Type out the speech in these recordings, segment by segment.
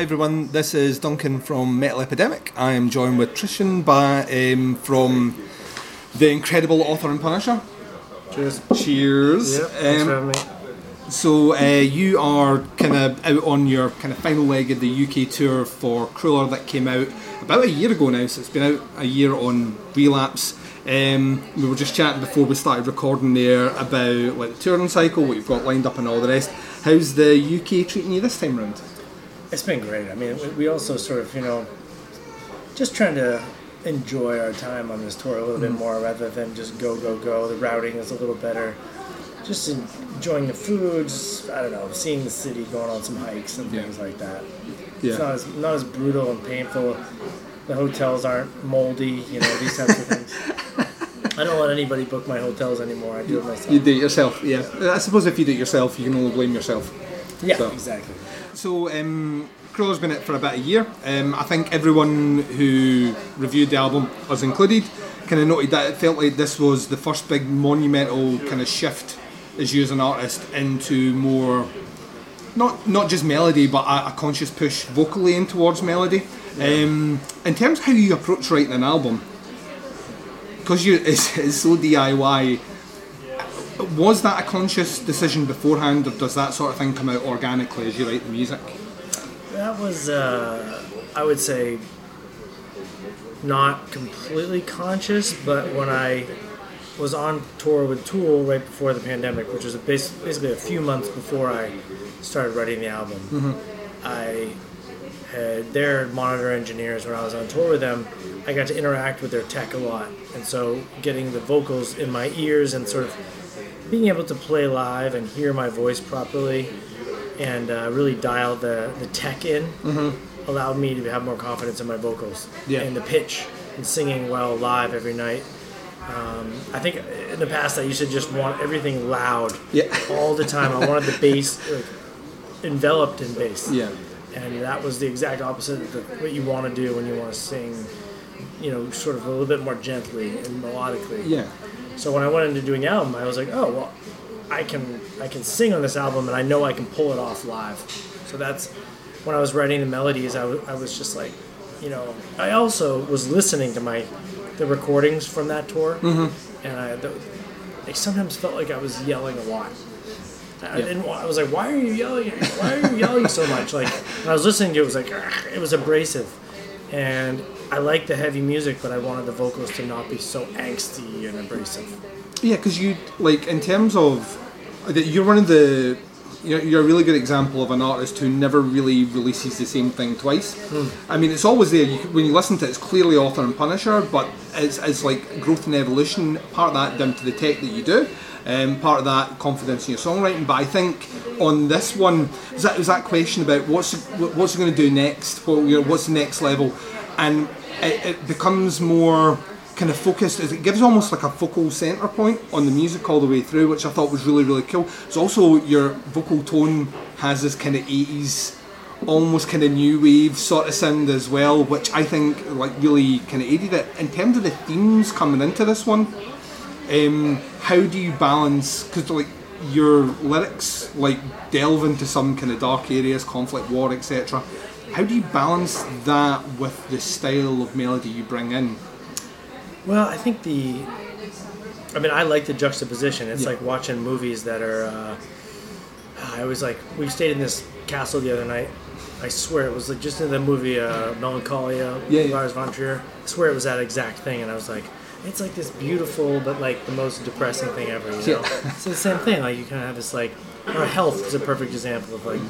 Hi everyone, this is Duncan from Metal Epidemic. I am joined with Tristan Shone, um, from the incredible author and Punisher. Cheers. Cheers. Yep, thanks Um, for having me. So uh, you are kind of out on your kind of final leg of the UK tour for Krüller that came out about a year ago now. So it's been out a year on Relapse. Um, we were just chatting before we started recording there about like the touring cycle, what you've got lined up, and all the rest. How's the UK treating you this time round? It's been great. I mean, we- also sort of, you know, just trying to enjoy our time on this tour a little bit mm-hmm. more rather than just go, go, go. The routing is a little better. Just enjoying the foods, I don't know, seeing the city, going on some hikes and Yeah. things like that. Yeah. It's not as, not as brutal and painful. The hotels aren't moldy, you know, these types of things. I don't let anybody book my hotels anymore. I do it myself. You do it yourself, yeah. I suppose if you do it yourself, you can only blame yourself. yeah, so- exactly. So, um, Krüller's been out for about a year. Um, I think everyone who reviewed the album, us included, kind of noted that it felt like this was the first big monumental kind of shift as you as an artist into more, not not just melody, but a, a conscious push vocally in towards melody. Um, in terms of how you approach writing an album, because you it's, it's so DIY. Was that a conscious decision beforehand, or does that sort of thing come out organically as you write the music? That was, uh, I would say, not completely conscious, but when I was on tour with Tool right before the pandemic, which was bas- basically a few months before I started writing the album, I had their monitor engineers when I was on tour with them. I got to interact with their tech a lot, and so getting the vocals in my ears and sort of being able to play live and hear my voice properly and uh, really dial the, the tech in allowed me to have more confidence in my vocals Yeah. and the pitch and singing well live every night. Um, I think in the past I used to just want everything loud Yeah. all the time. I wanted the bass like, enveloped in bass. Yeah. And that was the exact opposite of what you want to do when you want to sing, you know, sort of a little bit more gently and melodically. Yeah. So when I went into doing the album, I was like, oh well, I can I can sing on this album, and I know I can pull it off live. So that's when I was writing the melodies. I was just like, you know, I also was listening to my the recordings from that tour, mm-hmm. and I the, sometimes felt like I was yelling a lot. I Yeah. didn't. I was like, "Why are you yelling? Why are you yelling so much?" Like when I was listening to it, it was like it was abrasive, and I like the heavy music, but I wanted the vocals to not be so angsty and abrasive. Yeah, because you like in terms of that you're one of the you're, you're a really good example of an artist who never really releases the same thing twice. I mean, it's always there. You, when you listen to it, it's clearly author and Punisher, but it's, it's like growth and evolution. Part of that down to the tech that you do. Um, part of that confidence in your songwriting, but I think on this one, was that was that question about what's what's going to do next? What, you know, what's the next level? And it, it becomes more kind of focused. It gives almost like a focal centre point on the music all the way through, which I thought was really really cool. It's also your vocal tone has this kind of 80s, almost kind of new wave sort of sound as well, which I think like really kind of aided it. In terms of the themes coming into this one, um, how do you balance? Because like your lyrics like delve into some kind of dark areas, conflict, war, etc. How do you balance that with the style of melody you bring in? Well, I think the. I mean, I like the juxtaposition. It's Yeah. like watching movies that are. Uh, I was like, we stayed in this castle the other night. I swear it was like just in the movie uh, Melancholia, Yeah, yeah. Lars von Trier. I swear it was that exact thing, and I was like, it's like this beautiful but like the most depressing thing ever. You know, Yeah. it's the same thing. Like you kind of have this like, or health is a perfect example of like,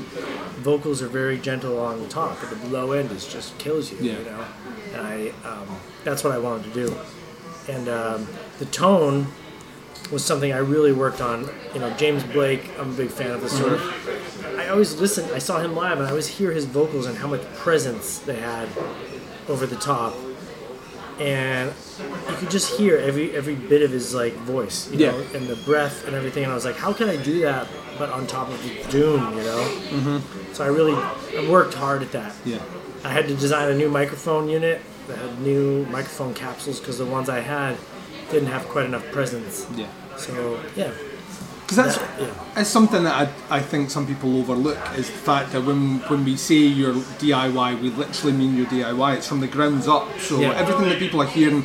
vocals are very gentle on the top, but the low end is just kills you. Yeah. You know, and I um, that's what I wanted to do, and um, the tone was something I really worked on. You know, James Blake, I'm a big fan of this sort of. I always listen. I saw him live, and I always hear his vocals and how much presence they had over the top, and you could just hear every every bit of his like voice, you Yeah. know, and the breath and everything. And I was like, how can I do that, but on top of the doom, you know? Mm-hmm. So I really I worked hard at that. Yeah. I had to design a new microphone unit that had new microphone capsules because the ones I had didn't have quite enough presence. Yeah. So yeah, Because that's That- yeah. it's something that I, I think some people overlook is the fact that when when we say you're DIY, we literally mean you're DIY. It's from the grounds up. So Yeah. everything that people are hearing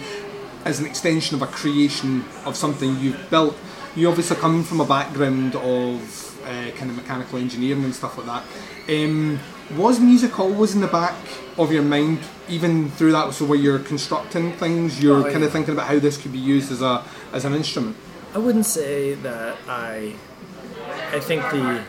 is an extension of a creation of something you've built. You obviously come from a background of uh, kind of mechanical engineering and stuff like that. Um, was music always in the back of your mind, even through that? So where you're constructing things, you're Oh, kind of thinking about how this could be used as a as an instrument. I wouldn't say that I. I think the.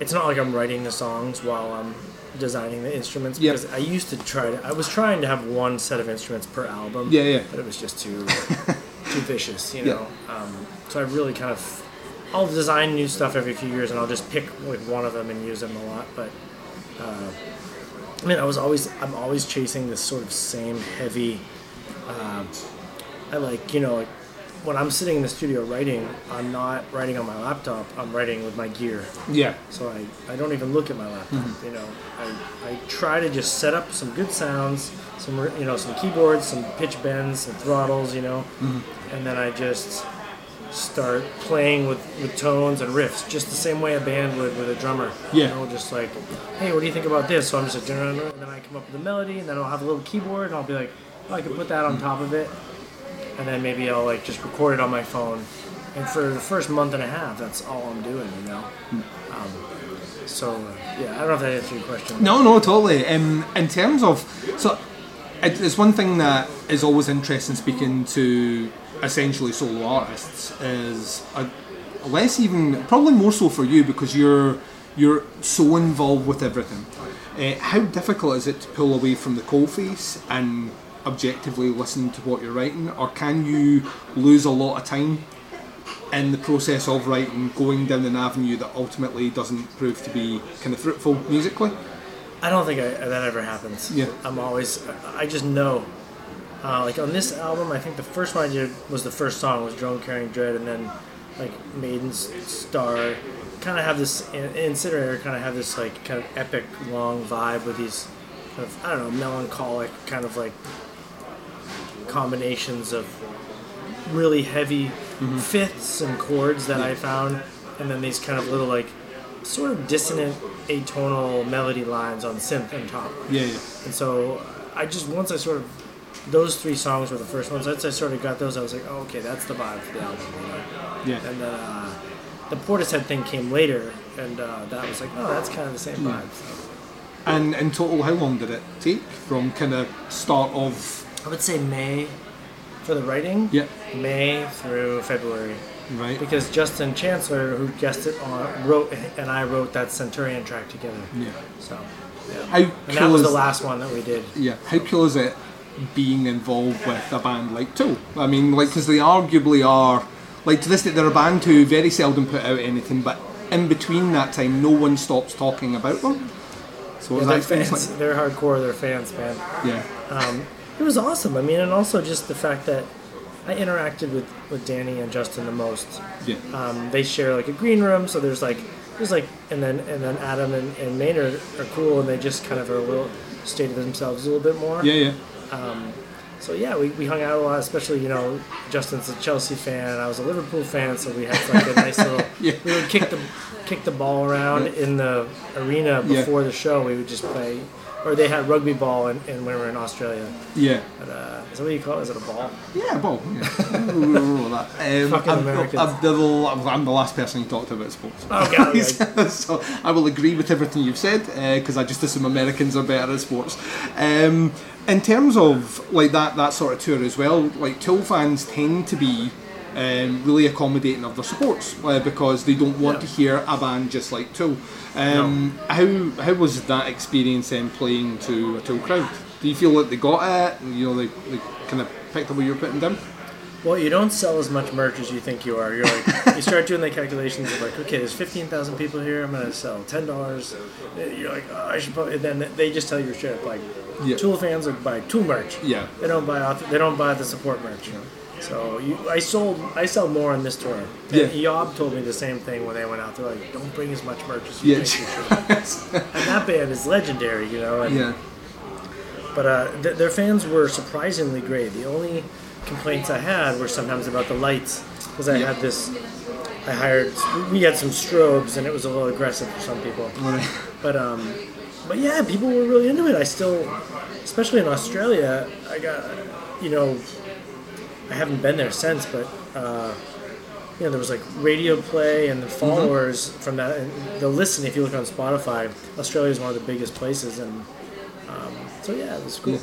It's not like I'm writing the songs while I'm designing the instruments Yep. because I used to try to. I was trying to have one set of instruments per album. Yeah, yeah. But it was just too too vicious, you Yeah. know. Um, so I really kind of. I'll design new stuff every few years, and I'll just pick like one of them and use them a lot. But uh, I mean, I was always I'm always chasing this sort of same heavy. Uh, I like you know like when I'm sitting in the studio writing, I'm not writing on my laptop. I'm writing with my gear, Yeah. so I, I don't even look at my laptop. Mm-hmm. You know, I, I try to just set up some good sounds, some you know some keyboards, some pitch bends, some throttles, you know, mm-hmm. and then I just start playing with, with tones and riffs, just the same way a band would with a drummer. Yeah. You know, just like, hey, what do you think about this? So I'm just like, and then I come up with a melody, and then I'll have a little keyboard, and I'll be like, oh, I can put that on mm-hmm. top of it, and then maybe I'll like just record it on my phone. And for the first month and a half, that's all I'm doing, you know. Um, so uh, yeah, I don't know if that answered your question. No, no, totally. Um, in terms of, so it, it's one thing that is always interesting speaking to essentially solo artists is a, less even probably more so for you because you're you're so involved with everything. Uh, how difficult is it to pull away from the coalface and objectively listen to what you're writing, or can you lose a lot of time in the process of writing, going down an avenue that ultimately doesn't prove to be kind of fruitful musically? I don't think I, that ever happens. Yeah. I'm always, I just know. Uh, like on this album, I think the first one I did was the first song was Drone Carrying Dread, and then like Maiden's Star. Kind of have this in- Incinerator. Kind of have this like kind of epic long vibe with these kind of I don't know melancholic kind of like combinations of really heavy fifths and chords that I found, and then these kind of little like sort of dissonant atonal melody lines on synth on top. Yeah, yeah. And so I just once I sort of those three songs were the first ones. Once I sort of got those, I was like, oh, okay, that's the vibe for the album. You know? Yeah. And then uh, the Portishead thing came later, and uh, that was like, oh, that's kind of the same vibe. So And in total, how long did it take from kind of start of I would say May for the writing. Yeah. May through February. right? Because Justin Chancellor, who guessed it on, wrote and I wrote that Centurion track together. Yeah. So, yeah. How And that was the last one that we did. yeah? How cool is it being involved with a band like Tool? I mean, like because they arguably are like to this day they're a band who very seldom put out anything, but in between that time, no one stops talking about them. So was They're fans. like? They're hardcore. They're fans, man. Yeah. Um, it was awesome. I mean, and also just the fact that I interacted with, with Danny and Justin the most. Yeah. Um, they share like a green room, so there's like there's like and then and then Adam and, and Maynard are cool, and they just kind of are a little state of themselves a little bit more. Yeah, yeah. So yeah, we, we hung out a lot. Especially you know Justin's a Chelsea fan, and I was a Liverpool fan, so we had like a nice little. Yeah. We would kick the kick the ball around in the arena Yeah. before the show. We would just play, or they had rugby ball, and, and when we were in Australia. Yeah. But, uh, is that what you call it? Is it a ball? Yeah, ball. yeah. We'll roll that. Um, Fucking I'm, Americans. I'm, the, I'm the last person you talked about sports. Okay, okay. so I will agree with everything you've said because I just assume Americans are better at sports. Um, in terms of like that that sort of tour as well, like Tool fans tend to be um, really accommodating of their supports uh, because they don't want Yeah. to hear a band just like Tool. Um, How how was that experience then playing to a Tool crowd? Do you feel like they got it? You know, they, they kind of picked up what you were putting down. Well, you don't sell as much merch as you think you are. You're like, you start doing the calculations of like, okay, there's 15,000 people here. I'm gonna sell ten dollars. You're like, oh, I should. Probably, and then they just tell you straight up like, Yeah. Tool fans are buy Tool merch. Yeah. They don't buy author, They don't buy the support merch. So you, I sold. I sell more on this tour. And Yeah. Eob told me the same thing when they went out. They're like, don't bring as much merch as you Yeah. think and that band is legendary, you know. And, yeah. but uh, th- their fans were surprisingly great. The only complaints I had were sometimes about the lights. because I Yeah. had this. I hired. We had some strobes, and it was a little aggressive for some people. Right. But um, but yeah, people were really into it. I still, especially in Australia, I got, you know, I haven't been there since, but uh, you know, there was like radio play and the followers from that. And the listen, if you look on Spotify, Australia is one of the biggest places, and um, so yeah, it was cool.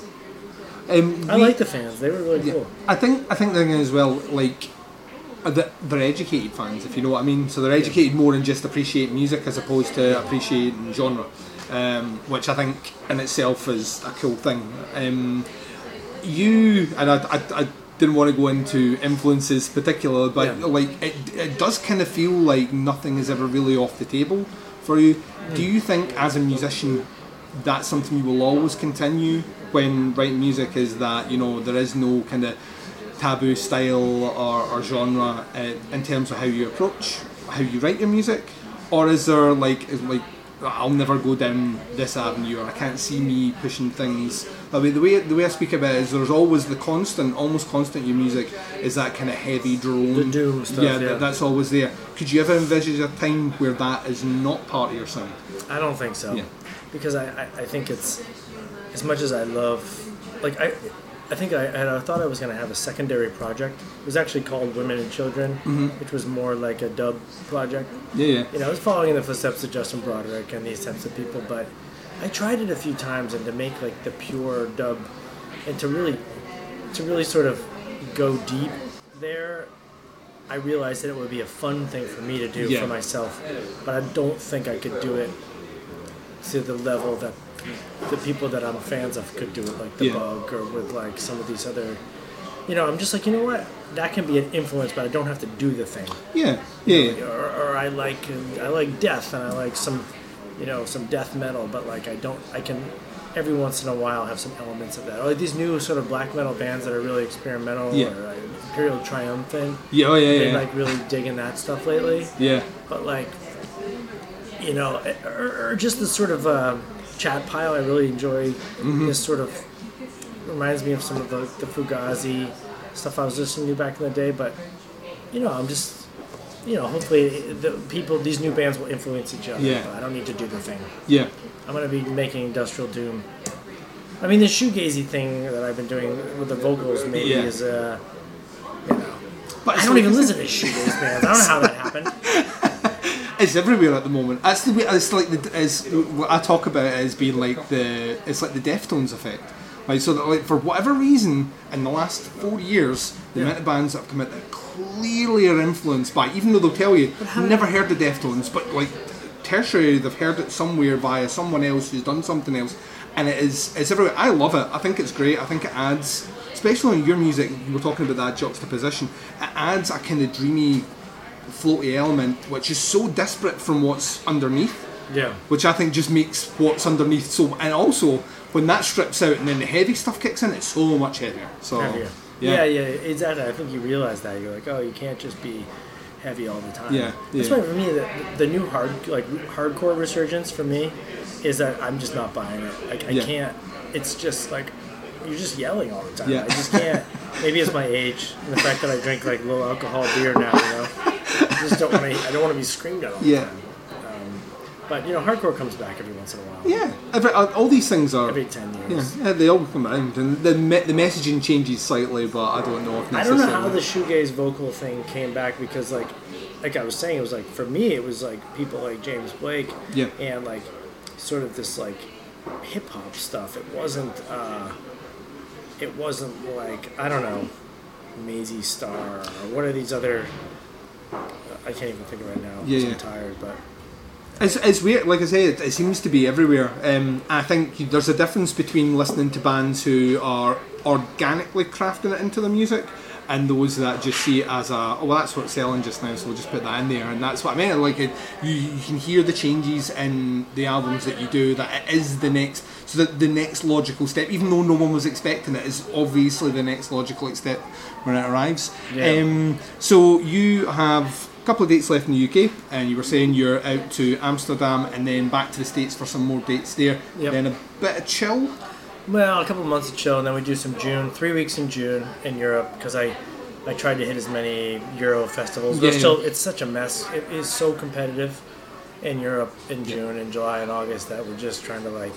Um, I we- like the fans; they were really Yeah, cool. I think I think the thing as well, like uh, that they're educated fans, if you know what I mean. So they're educated more than just appreciate music as opposed to appreciating genre, um, which I think in itself is a cool thing. Um, you and I, I, I didn't want to go into influences particularly, but Yeah. like it, it does kind of feel like nothing is ever really off the table for you. Do you think as a musician that's something you will always continue when writing music? Is that you know there is no kind of taboo style or, or genre uh, in terms of how you approach how you write your music, or is there like is like I'll never go down this avenue, or I can't see me pushing things. I mean, the way the way I speak about it is there's always the constant, almost constant. Your music is that kind of heavy drone, The doom stuff, Yeah, yeah. that- that's always there. Could you ever envisage a time where that is not part of your sound? I don't think so. Yeah. Because I, I, I think it's as much as I love like I I think I, I thought I was going to have a secondary project. It was actually called Women and Children, mm-hmm. which was more like a dub project. Yeah, yeah. You know, I was following in the footsteps of Justin Broadrick and these types of people, but I tried it a few times and to make like the pure dub and to really to really sort of go deep there I realized that it would be a fun thing for me to do Yeah. for myself, but I don't think I could do it to the level that the people that I'm fans of could do it, like the Yeah. Bug or with like some of these other. You know, I'm just like, you know what? That can be an influence, but I don't have to do the thing. Yeah, yeah, yeah. Or, or I like I like death and I like some, you know, some death metal, but like I don't. I can every once in a while have some elements of that. Or like these new sort of black metal bands that are really experimental, Yeah. or like Imperial Triumphant. Yeah, oh, yeah, Been yeah. like really digging that stuff lately, yeah. but like, you know, or, or just this sort of uh, chat pile. I really enjoy Mm-hmm. this sort of reminds me of some of the, the Fugazi stuff I was listening to back in the day. But you know, I'm just, you know, hopefully the people, these new bands will influence each other. Yeah. I don't need to do the thing. Yeah. I'm gonna be making industrial doom. I mean, the shoegazy thing that I've been doing with the vocals maybe Yeah. is, uh, you know, But I don't even listen to shoegaze bands. I don't know how that happened. It's everywhere at the moment. That's the way. It's like the. It's, what I talk about it as being like the. It's like the Deftones effect. Right, so that like for whatever reason, in the last four years, the Yeah. amount of bands that have come out that clearly are influenced by, even though they'll tell you, never heard the Deftones, but like tertiary, they've heard it somewhere via someone else who's done something else, and it is it's everywhere. I love it. I think it's great. I think it adds, especially in your music. You were talking about that juxtaposition. It adds a kind of dreamy, floaty element, which is so disparate from what's underneath Yeah. which I think just makes what's underneath so. And also, when that strips out and then the heavy stuff kicks in, it's so much heavier. So, Heavier. Yeah, yeah, exactly. I think you realize that. You're like, oh, you can't just be heavy all the time. Yeah, That's why for me, the, the new hard like hardcore resurgence for me is that I'm just not buying it. Like I Yeah. can't. It's just like you're just yelling all the time. Yeah. I just can't. Maybe it's my age and the fact that I drink like low alcohol beer now. You know, I just don't want to. I don't want to be screamed at all the Yeah. time. But you know, hardcore comes back every once in a while. yeah. Every, uh, all these things are. Every ten years. yeah, they all come around, and the me- the messaging changes slightly, but I don't know if I don't know how the shoegaze vocal thing came back because like like I was saying it was like for me it was like people like James Blake Yeah. and like sort of this like hip hop stuff. It wasn't uh it wasn't like I don't know Mazzy Star or what are these other I can't even think of it now. Yeah. I'm tired, but It's, it's weird, like I say, it, it seems to be everywhere. Um, I think there's a difference between listening to bands who are organically crafting it into the music and those that just see it as a, oh, well, that's what's selling just now, so we'll just put that in there. And that's what I meant. Like, it, you, you can hear the changes in the albums that you do, that it is the next, so that the next logical step, even though no one was expecting it, is obviously the next logical step when it arrives. Yeah. Um, so you have a couple of dates left in the UK, and you were saying you're out to Amsterdam and then back to the States for some more dates there. Yep. Then a bit of chill. Well, a couple of months of chill, and then we do some June, three weeks in June in Europe because I I tried to hit as many Euro festivals. Yeah, But still, yeah. it's such a mess. It is so competitive in Europe in June and July and August that we're just trying to like,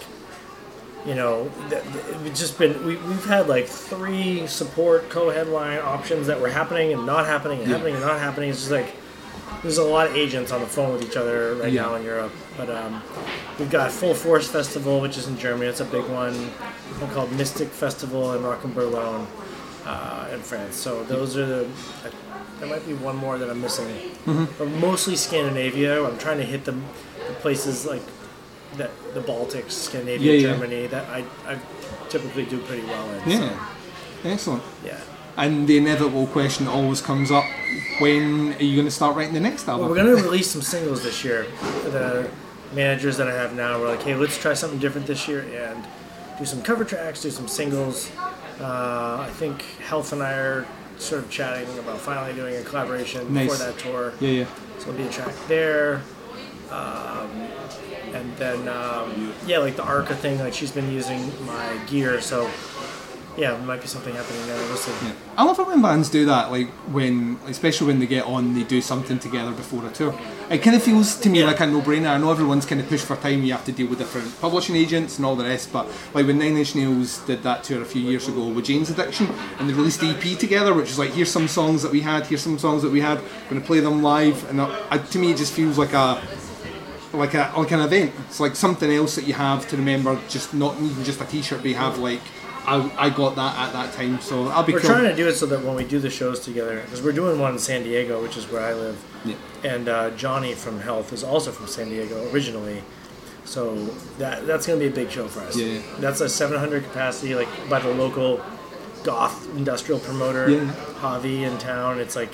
you know, th- th- we've just been we, we've had like three support co-headline options that were happening and not happening and Yeah. happening and not happening. It's just like there's a lot of agents on the phone with each other right Yeah. now in Europe. But um, we've got Full Force Festival, which is in Germany. It's a big one. One called Mystic Festival in Rock and Berlin uh, in France. So those are the. There might be one more that I'm missing. Mm-hmm. But mostly Scandinavia. I'm trying to hit the, the places like that, the Baltics, Scandinavia, Yeah, yeah. Germany that I, I typically do pretty well in. Yeah. So, Excellent. yeah. And the inevitable question always comes up: When are you going to start writing the next album? Well, we're gonna release some singles this year. The managers that I have now were like, "Hey, let's try something different this year and do some cover tracks, do some singles." Uh, I think Health and I are sort of chatting about finally doing a collaboration Nice. for that tour. yeah, yeah. So there'll be a track there. Um, and then um, yeah, like the Arca thing, like she's been using my gear, so yeah, there might be something happening there. We'll see. I love it when bands do that, like when, especially when they get on, they do something together before a tour. It kind of feels to me Yeah. like a no-brainer. I know everyone's kind of pushed for time. You have to deal with different publishing agents and all the rest, but like when Nine Inch Nails did that tour a few years ago with Jane's Addiction, and they released the EP together, which is like here's some songs that we had, here's some songs that we had. We're going to play them live, and uh, uh, to me it just feels like a like a like an event. It's like something else that you have to remember. Just not even just a T-shirt, but you have like. I, I got that at that time, so I'll be We're cool. trying to do it so that when we do the shows together, because we're doing one in San Diego, which is where I live, Yeah. and uh, Johnny from Health is also from San Diego originally. So that that's going to be a big show for us. Yeah. That's a 700 capacity, like by the local goth industrial promoter, Yeah. Javi in town. It's like,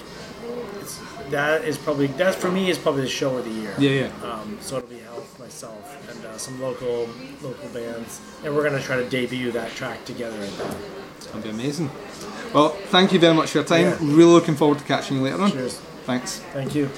it's that is probably that for me is probably the show of the year. Yeah, yeah. Um, so it'll be Health, myself, and uh, some local local bands, and we're gonna try to debut that track together at that. That'd be amazing. Well, thank you very much for your time. Yeah. Really looking forward to catching you later on. Cheers. Thanks. Thank you.